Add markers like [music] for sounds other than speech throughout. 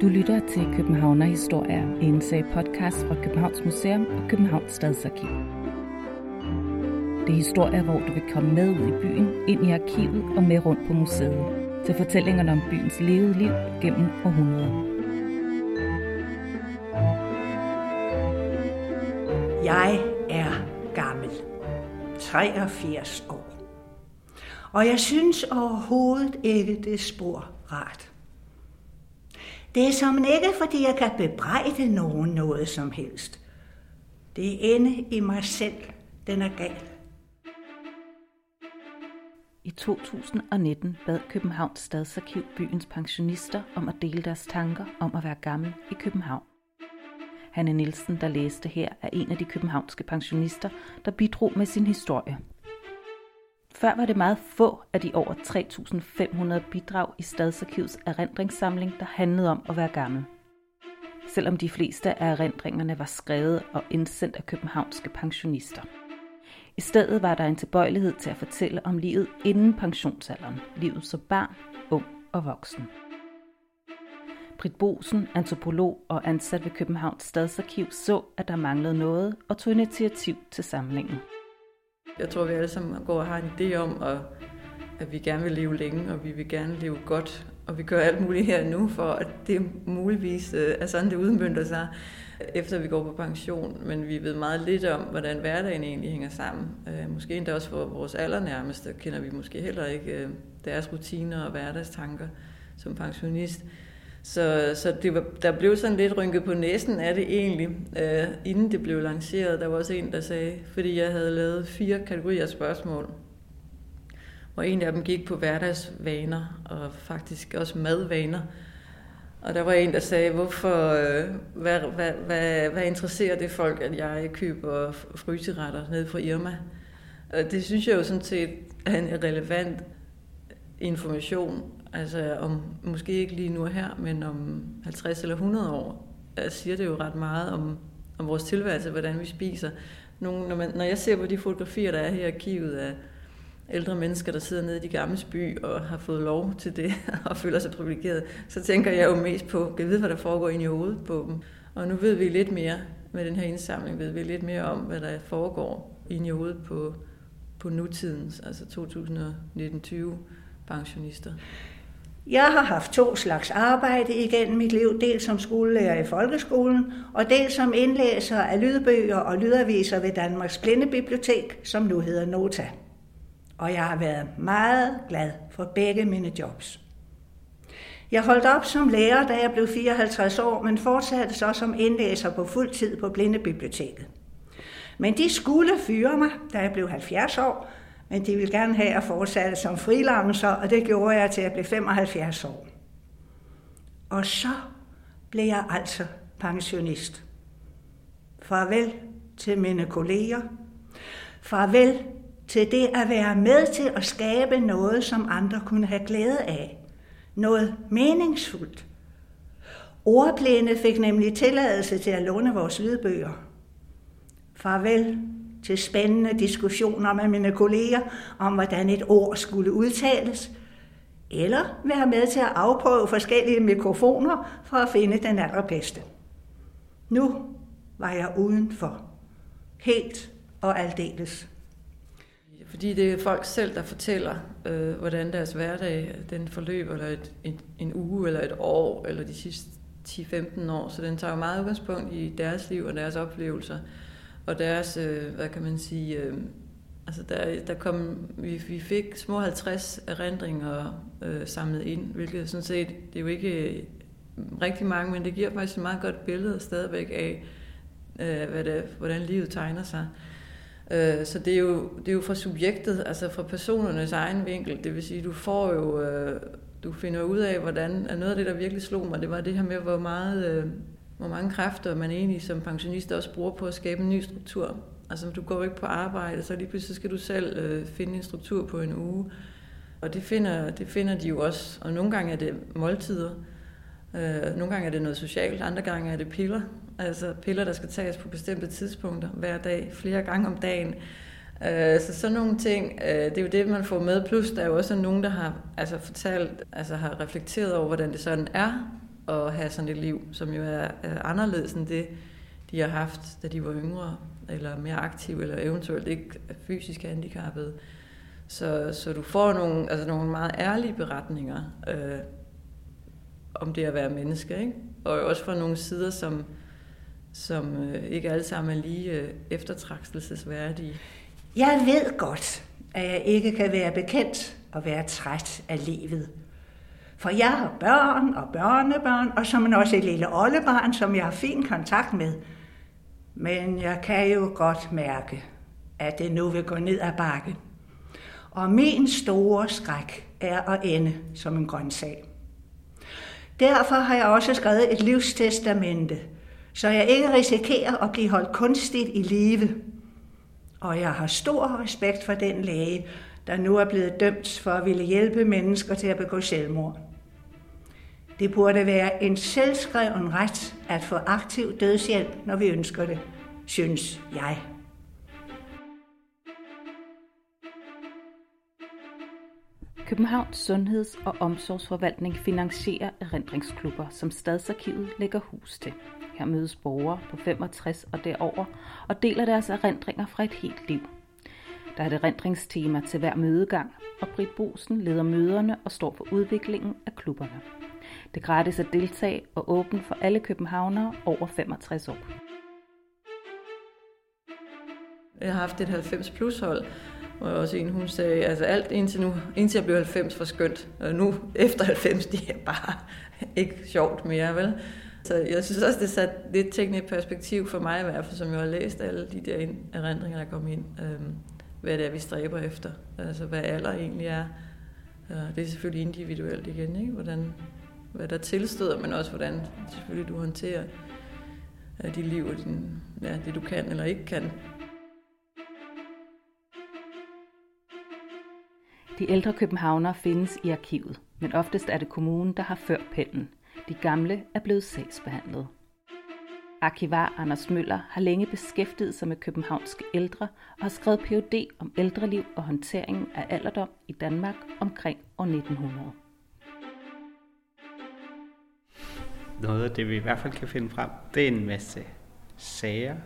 Du lytter til Københavner Historier, en serie podcast fra Københavns Museum og Københavns Stadsarkiv. Det er historier, hvor du vil komme med ud i byen, ind i arkivet og med rundt på museet, til fortællingerne om byens levede liv gennem århundreder. Jeg er gammel. 83 år. Og jeg synes overhovedet ikke, det er spor rart. Det er som ikke, fordi jeg kan bebrejde nogen noget som helst. Det er inde i mig selv, den er gal. I 2019 bad Københavns Stadsarkiv byens pensionister om at dele deres tanker om at være gammel i København. Hanne Nielsen, der læste her, er en af de københavnske pensionister, der bidrog med sin historie. Før var det meget få af de over 3.500 bidrag i Stadsarkivets erindringssamling, der handlede om at være gammel. Selvom de fleste af erindringerne var skrevet og indsendt af københavnske pensionister. I stedet var der en tilbøjelighed til at fortælle om livet inden pensionsalderen, livet som barn, ung og voksen. Britt Bosen, antropolog og ansat ved Københavns Stadsarkiv, så, at der manglede noget og tog initiativ til samlingen. Jeg tror, vi alle sammen går og har en idé om, at, at vi gerne vil leve længe, og vi vil gerne leve godt, og vi gør alt muligt her nu, for at det muligvis øh, er sådan, det udmyndter sig, efter vi går på pension. Men vi ved meget lidt om, hvordan hverdagen egentlig hænger sammen. Øh, måske endda også for vores allernærmeste kender vi måske heller ikke øh, deres rutiner og hverdagstanker som pensionist. Så, så det var, der blev sådan lidt rynket på næsen af det egentlig, øh, inden det blev lanceret. Der var også en, der sagde, fordi jeg havde lavet fire kategorier spørgsmål, hvor en af dem gik på hverdagsvaner og faktisk også madvaner. Og der var en, der sagde, hvorfor, øh, hvad, hvad, hvad, hvad interesserer det folk, at jeg køber fryseretter ned fra Irma? Og det synes jeg jo sådan set er en relevant information Altså om, måske ikke lige nu og her, men om 50 eller 100 år, jeg siger det jo ret meget om, om vores tilværelse, hvordan vi spiser. Nogle, når, man, når jeg ser på de fotografier, der er her i arkivet af ældre mennesker, der sidder nede i de gamle by og har fået lov til det [laughs] og føler sig privilegeret, så tænker jeg jo mest på, kan vide, hvad der foregår inde i hovedet på dem. Og nu ved vi lidt mere med den her indsamling, ved vi lidt mere om, hvad der foregår inde i hovedet på, på nutidens, altså 2019-20 pensionister. Jeg har haft to slags arbejde igennem mit liv, dels som skolelærer i folkeskolen, og dels som indlæser af lydbøger og lydaviser ved Danmarks Blindebibliotek, som nu hedder Nota. Og jeg har været meget glad for begge mine jobs. Jeg holdt op som lærer, da jeg blev 54 år, men fortsatte så som indlæser på fuld tid på Blindebiblioteket. Men de skulle fyre mig, da jeg blev 70 år, men de ville gerne have, at jeg fortsatte som freelancer, og det gjorde jeg til at blive 75 år. Og så blev jeg altså pensionist. Farvel til mine kolleger. Farvel til det at være med til at skabe noget, som andre kunne have glæde af. Noget meningsfuldt. Ordblinde fik nemlig tilladelse til at låne vores lydbøger. Farvel til spændende diskussioner med mine kolleger om, hvordan et ord skulle udtales, eller være med til at afprøve forskellige mikrofoner for at finde den allerbedste. Nu var jeg udenfor. Helt og aldeles. Fordi det er folk selv, der fortæller, øh, hvordan deres hverdag den forløber, eller et, en, en uge, eller et år, eller de sidste 10-15 år. Så den tager jo meget udgangspunkt i deres liv og deres oplevelser og deres, øh, hvad kan man sige, øh, altså der, der kom, vi, vi fik små 50 erindringer øh, samlet ind, hvilket sådan set, det er jo ikke øh, rigtig mange, men det giver faktisk et meget godt billede stadigvæk af, øh, hvad det, hvordan livet tegner sig. Øh, så det er, jo, det er jo fra subjektet, altså fra personernes egen vinkel, det vil sige, du får jo, øh, du finder ud af, hvordan, at noget af det, der virkelig slog mig, det var det her med, hvor meget øh, hvor mange kræfter man egentlig som pensionist også bruger på at skabe en ny struktur. Altså du går ikke på arbejde, så lige pludselig skal du selv øh, finde en struktur på en uge. Og det finder, det finder de jo også. Og nogle gange er det måltider. Øh, nogle gange er det noget socialt, andre gange er det piller. Altså piller, der skal tages på bestemte tidspunkter hver dag, flere gange om dagen. Øh, så sådan nogle ting, øh, det er jo det, man får med. Plus der er jo også nogen, der har altså, fortalt, altså har reflekteret over, hvordan det sådan er at have sådan et liv, som jo er, er anderledes end det, de har haft, da de var yngre, eller mere aktive, eller eventuelt ikke fysisk handicappede. Så, så du får nogle, altså nogle meget ærlige beretninger øh, om det at være menneske, ikke? og også fra nogle sider, som, som øh, ikke alle sammen er lige øh, eftertragtelsesværdige. Jeg ved godt, at jeg ikke kan være bekendt og være træt af livet. For jeg har børn og børnebørn, og som også et lille oldebarn, som jeg har fin kontakt med. Men jeg kan jo godt mærke, at det nu vil gå ned ad bakken. Og min store skræk er at ende som en grøntsag. Derfor har jeg også skrevet et livstestamente, så jeg ikke risikerer at blive holdt kunstigt i live. Og jeg har stor respekt for den læge, der nu er blevet dømt for at ville hjælpe mennesker til at begå selvmord. Det burde være en selvskreven ret at få aktiv dødshjælp, når vi ønsker det, synes jeg. Københavns Sundheds- og Omsorgsforvaltning finansierer erindringsklubber, som Stadsarkivet lægger hus til. Her mødes borgere på 65 og derover og deler deres erindringer fra et helt liv. Der er et erindringstema til hver mødegang, og Britt Bosen leder møderne og står for udviklingen af klubberne. Det er gratis at deltage og åbent for alle københavnere over 65 år. Jeg har haft et 90 plus hold, og også en, hun sagde, altså alt indtil nu, indtil jeg blev 90 var skønt, og nu [laughs] efter 90, det er bare [laughs] ikke sjovt mere, vel? Så jeg synes også, det satte lidt teknisk perspektiv for mig i hvert fald, som jeg har læst alle de der erindringer, der kom ind. Øhm, hvad det er, vi stræber efter. Altså, hvad alder egentlig er. Det er selvfølgelig individuelt igen, ikke? Hvordan, hvad der tilstøder, men også hvordan selvfølgelig du håndterer øh, dit liv og din, ja, det, du kan eller ikke kan. De ældre københavnere findes i arkivet, men oftest er det kommunen, der har ført pennen. De gamle er blevet sagsbehandlet. Arkivar Anders Møller har længe beskæftiget sig med københavnske ældre og har skrevet Ph.D. om ældreliv og håndteringen af alderdom i Danmark omkring år 1900. Noget af det, vi i hvert fald kan finde frem, det er en masse sager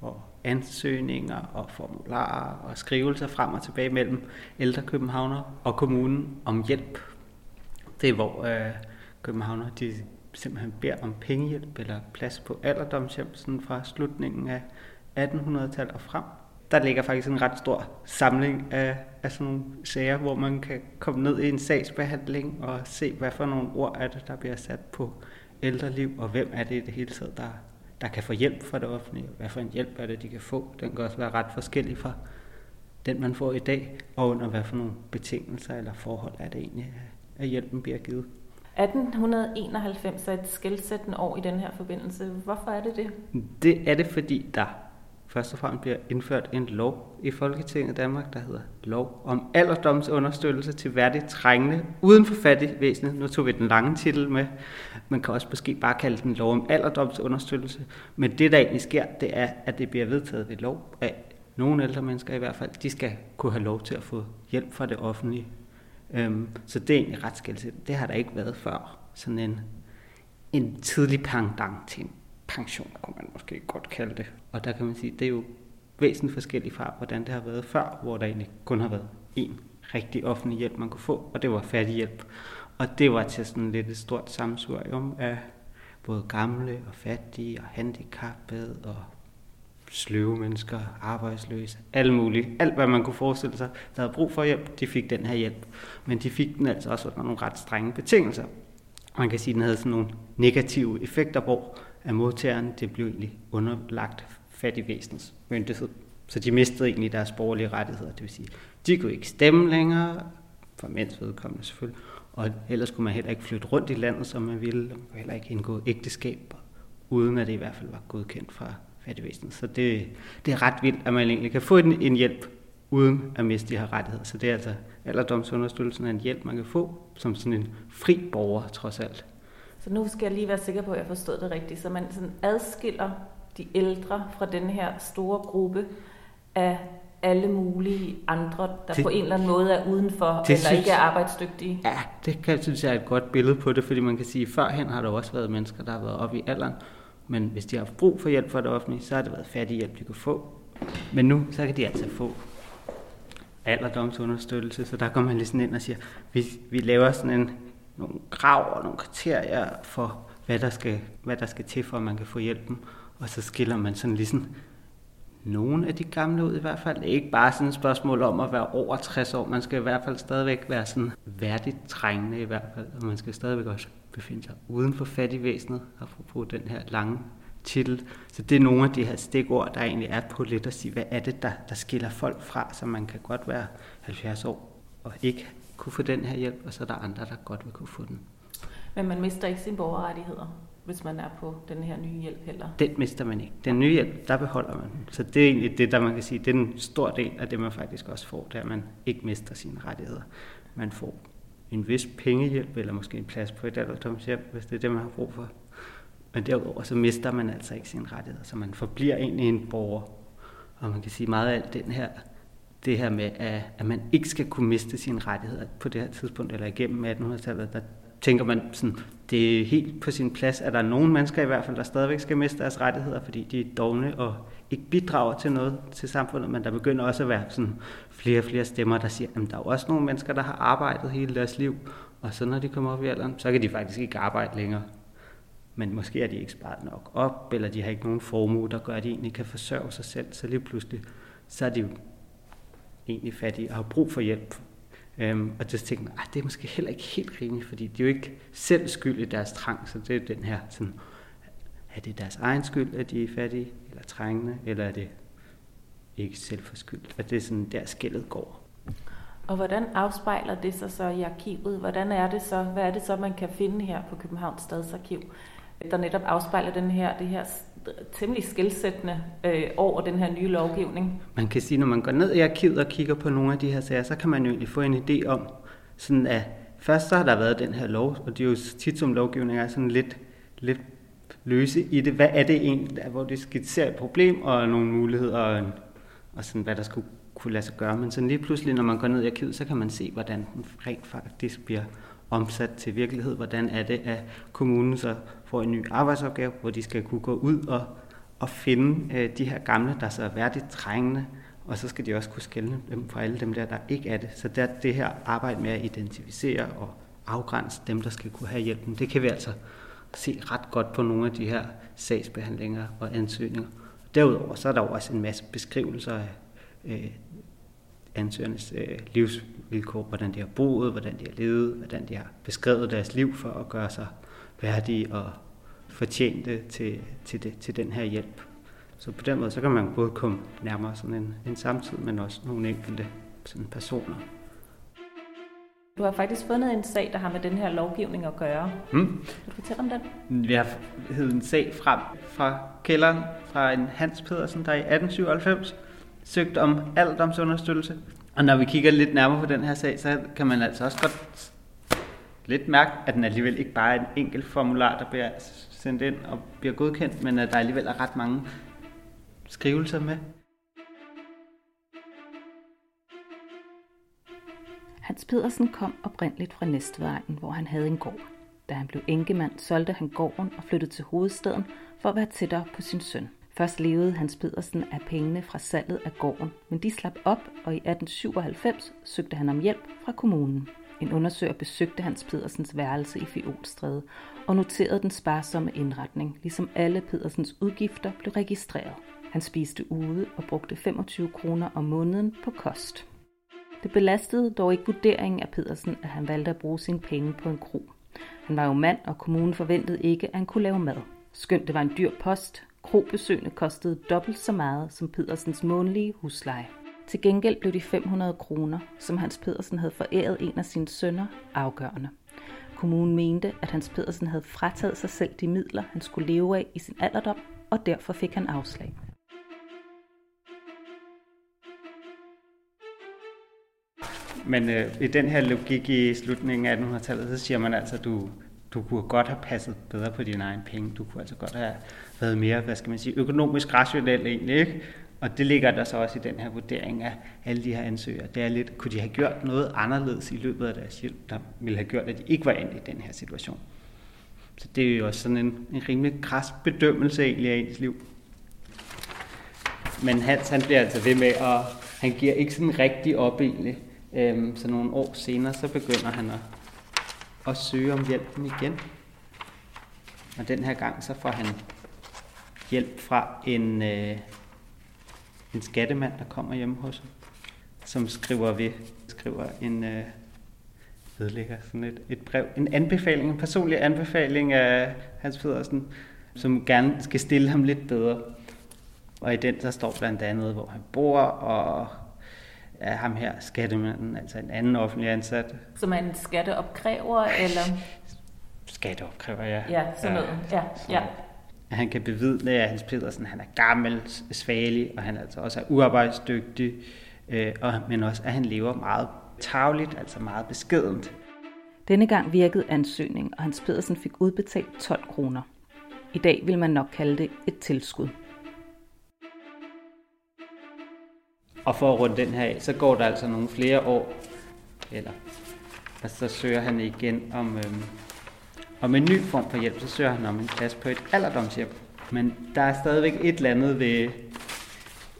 og ansøgninger og formularer og skrivelser frem og tilbage mellem ældre københavner og kommunen om hjælp. Det er hvor øh, københavner de simpelthen beder om pengehjælp eller plads på alderdomshjem sådan fra slutningen af 1800-tallet og frem. Der ligger faktisk en ret stor samling af, af sådan nogle sager, hvor man kan komme ned i en sagsbehandling og se, hvad for nogle ord er det, der bliver sat på ældreliv, og hvem er det i det hele taget, der, der kan få hjælp fra det offentlige. Hvad for en hjælp er det, de kan få? Den kan også være ret forskellig fra den, man får i dag, og under hvad for nogle betingelser eller forhold er det egentlig, at hjælpen bliver givet. 1891 er et skældsættende år i den her forbindelse. Hvorfor er det det? Det er det, fordi der først og fremmest bliver indført en lov i Folketinget i Danmark, der hedder Lov om alderdomsunderstøttelse til værdigt trængende uden for fattigvæsenet. Nu tog vi den lange titel med. Man kan også måske bare kalde den Lov om alderdomsunderstøttelse. Men det, der egentlig sker, det er, at det bliver vedtaget ved lov af nogle ældre mennesker i hvert fald. De skal kunne have lov til at få hjælp fra det offentlige Øhm, så det er egentlig ret skældsigt. Det har der ikke været før. Sådan en, en tidlig pangdang til en pension, kunne man måske godt kalde det. Og der kan man sige, det er jo væsentligt forskelligt fra, hvordan det har været før, hvor der egentlig kun har været én rigtig offentlig hjælp, man kunne få, og det var hjælp. Og det var til sådan lidt et stort samsurium af både gamle og fattige og handicappede og sløve mennesker, arbejdsløse, alt muligt. Alt, hvad man kunne forestille sig, der havde brug for hjælp, de fik den her hjælp. Men de fik den altså også under nogle ret strenge betingelser. Man kan sige, at den havde sådan nogle negative effekter, hvor af modtageren det blev egentlig underlagt fattigvæsenens myndighed. Så de mistede egentlig deres borgerlige rettigheder. Det vil sige, de kunne ikke stemme længere, for mænds vedkommende selvfølgelig, og ellers kunne man heller ikke flytte rundt i landet, som man ville. Man kunne heller ikke indgå ægteskab, uden at det i hvert fald var godkendt fra fattigvæsenet. Så det, det er ret vildt, at man egentlig kan få en, en hjælp uden at miste de her rettigheder. Så det er altså alderdomsunderstøttelsen er en hjælp, man kan få som sådan en fri borger, trods alt. Så nu skal jeg lige være sikker på, at jeg forstået det rigtigt. Så man sådan adskiller de ældre fra den her store gruppe af alle mulige andre, der Det- på en eller anden måde er udenfor, Det eller synes- ikke er arbejdsdygtige? Ja, det kan jeg synes jeg er et godt billede på det, fordi man kan sige, at førhen har der også været mennesker, der har været oppe i alderen, men hvis de har haft brug for hjælp fra det offentlige, så har det været fattig hjælp, de kunne få. Men nu, så kan de altså få alderdomsunderstøttelse, så der går man lige sådan ind og siger, vi, vi laver sådan en, nogle krav og nogle kriterier for, hvad der, skal, hvad der skal til, for at man kan få hjælpen, og så skiller man sådan ligesom nogle af de gamle ud i hvert fald. Ikke bare sådan et spørgsmål om at være over 60 år. Man skal i hvert fald stadigvæk være sådan værdigt trængende i hvert fald. Og man skal stadigvæk også befinde sig uden for fattigvæsenet, apropos den her lange titel. Så det er nogle af de her stikord, der egentlig er på lidt at sige, hvad er det, der, der skiller folk fra, så man kan godt være 70 år og ikke kunne få den her hjælp, og så er der andre, der godt vil kunne få den. Men man mister ikke sine borgerrettigheder, hvis man er på den her nye hjælp heller. Den mister man ikke. Den nye hjælp, der beholder man den. Så det er egentlig det, der man kan sige, det er en stor del af det, man faktisk også får, det er, at man ikke mister sine rettigheder. Man får en vis pengehjælp, eller måske en plads på et alderdomshjem, hvis det er det, man har brug for. Men derudover, så mister man altså ikke sine rettigheder, så man forbliver egentlig en borger. Og man kan sige meget af alt den her, det her med, at, at man ikke skal kunne miste sine rettigheder på det her tidspunkt, eller igennem 1800-tallet, der tænker man sådan, det er helt på sin plads, at der er nogle mennesker i hvert fald, der stadigvæk skal miste deres rettigheder, fordi de er dogne og ikke bidrager til noget til samfundet, men der begynder også at være sådan flere og flere stemmer, der siger, at der er også nogle mennesker, der har arbejdet hele deres liv, og så når de kommer op i alderen, så kan de faktisk ikke arbejde længere. Men måske er de ikke sparet nok op, eller de har ikke nogen formue, der gør, at de egentlig kan forsørge sig selv, så lige pludselig, så er de egentlig fattige og har brug for hjælp. Øhm, og det tænkte man, at det er måske heller ikke helt rimeligt, fordi de er jo ikke selv skyld i deres trang, så det er den her sådan, er det deres egen skyld, at de er fattige eller trængende, eller er det ikke selvforskyldt? At det er sådan, der skældet går. Og hvordan afspejler det sig så i arkivet? Hvordan er det så? Hvad er det så, man kan finde her på Københavns Stadsarkiv, der netop afspejler den her, det her temmelig skældsættende øh, over den her nye lovgivning? Man kan sige, når man går ned i arkivet og kigger på nogle af de her sager, så kan man jo egentlig få en idé om, sådan at først så har der været den her lov, og det er jo tit som lovgivning er sådan lidt, lidt løse i det. Hvad er det egentlig, hvor det skitserer et problem og nogle muligheder og, en, og sådan, hvad der skulle kunne lade sig gøre. Men sådan lige pludselig, når man går ned i arkivet, så kan man se, hvordan den rent faktisk bliver omsat til virkelighed. Hvordan er det, at kommunen så får en ny arbejdsopgave, hvor de skal kunne gå ud og, og finde øh, de her gamle, der så er værdigt trængende, og så skal de også kunne skælne dem fra alle dem der, der ikke er det. Så der det her arbejde med at identificere og afgrænse dem, der skal kunne have hjælpen, det kan vi altså se ret godt på nogle af de her sagsbehandlinger og ansøgninger. Derudover så er der jo også en masse beskrivelser af øh, ansøgernes øh, livsvilkår, hvordan de har boet, hvordan de har levet, hvordan de har beskrevet deres liv for at gøre sig værdige og fortjente til, til, det, til den her hjælp. Så på den måde, så kan man både komme nærmere sådan en, en samtid, men også nogle enkelte sådan personer. Du har faktisk fundet en sag, der har med den her lovgivning at gøre. Hmm? Kan du fortælle om den? Vi har hed en sag frem fra kælderen fra en Hans Pedersen, der i 1897 søgt om alderdomsunderstøttelse. Og når vi kigger lidt nærmere på den her sag, så kan man altså også godt lidt mærke, at den alligevel ikke bare er en enkelt formular, der bliver sendt ind og bliver godkendt, men at der alligevel er ret mange skrivelser med. Hans Pedersen kom oprindeligt fra Næstvedegnen, hvor han havde en gård. Da han blev enkemand, solgte han gården og flyttede til hovedstaden for at være tættere på sin søn. Først levede Hans Pedersen af pengene fra salget af gården, men de slap op, og i 1897 søgte han om hjælp fra kommunen. En undersøger besøgte Hans Pedersens værelse i Fiolstræde og noterede den sparsomme indretning, ligesom alle Pedersens udgifter blev registreret. Han spiste ude og brugte 25 kroner om måneden på kost. Det belastede dog ikke vurderingen af Pedersen, at han valgte at bruge sine penge på en kro. Han var jo mand, og kommunen forventede ikke, at han kunne lave mad. Skønt det var en dyr post, Krobesøgene kostede dobbelt så meget som Pedersens månedlige husleje. Til gengæld blev de 500 kroner, som Hans Pedersen havde foræret en af sine sønner, afgørende. Kommunen mente, at Hans Pedersen havde frataget sig selv de midler, han skulle leve af i sin alderdom, og derfor fik han afslag. Men øh, i den her logik i slutningen af 1800-tallet, så siger man altså, at du, du kunne godt have passet bedre på dine egne penge. Du kunne altså godt have været mere, hvad skal man sige, økonomisk rationel egentlig, ikke? Og det ligger der så også i den her vurdering af alle de her ansøgere. Det er lidt, kunne de have gjort noget anderledes i løbet af deres hjælp, der ville have gjort, at de ikke var endt i den her situation. Så det er jo også sådan en, en rimelig kras bedømmelse egentlig af ens liv. Men Hans han bliver altså ved med, at han giver ikke sådan rigtig op egentlig. Øhm, så nogle år senere, så begynder han at, og søge om hjælpen igen. Og den her gang, så får han hjælp fra en, øh, en skattemand, der kommer hjemme hos ham, som skriver ved, skriver en, øh, vedlægger sådan et, et brev, en anbefaling, en personlig anbefaling af Hans Pedersen, som gerne skal stille ham lidt bedre. Og i den, der står blandt andet, hvor han bor, og er ham her, skattemanden, altså en anden offentlig ansat. Som er en skatteopkræver, eller? Skatteopkræver, ja. Ja, sådan noget. Ja, ja. Han kan bevidne, at Hans Pedersen han er gammel, svagelig, og han altså også er uarbejdsdygtig, øh, og, men også, at han lever meget tavligt, altså meget beskedent. Denne gang virkede ansøgningen, og Hans Pedersen fik udbetalt 12 kroner. I dag vil man nok kalde det et tilskud. Og for at runde den her af, så går der altså nogle flere år, eller og så søger han igen om, øhm, om en ny form for hjælp. Så søger han om en plads på et alderdomshjem. Men der er stadigvæk et eller andet ved,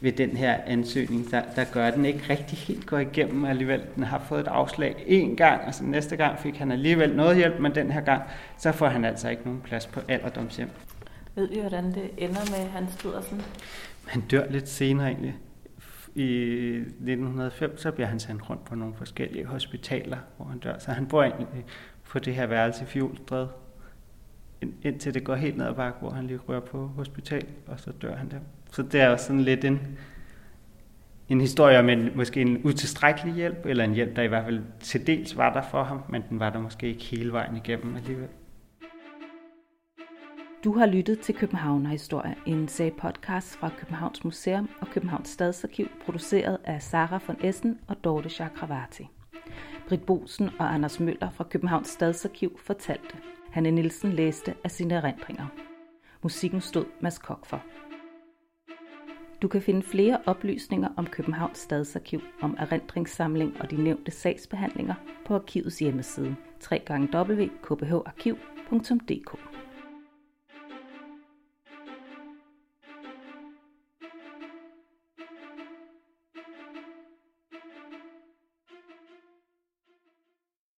ved den her ansøgning, der, der gør, at den ikke rigtig helt går igennem alligevel. Den har fået et afslag en gang, og så næste gang fik han alligevel noget hjælp, men den her gang, så får han altså ikke nogen plads på alderdomshjem. Ved vi, hvordan det ender med Hans Pedersen? Han dør lidt senere egentlig. I 1905 så bliver han sendt rundt på nogle forskellige hospitaler, hvor han dør. Så han bor egentlig på det her værelse i Fjolstred, indtil det går helt ned ad bakke, hvor han lige rører på hospital, og så dør han der. Så det er sådan lidt en, en historie om en, måske en utilstrækkelig hjælp, eller en hjælp, der i hvert fald til dels var der for ham, men den var der måske ikke hele vejen igennem alligevel. Du har lyttet til Københavner Historie, en sag-podcast fra Københavns Museum og Københavns Stadsarkiv, produceret af Sara von Essen og Dorte Chakravarti. Britt Bosen og Anders Møller fra Københavns Stadsarkiv fortalte. Hanne Nielsen læste af sine erindringer. Musikken stod Mads Kok for. Du kan finde flere oplysninger om Københavns Stadsarkiv, om erindringssamling og de nævnte sagsbehandlinger på arkivets hjemmeside www.kbharkiv.dk.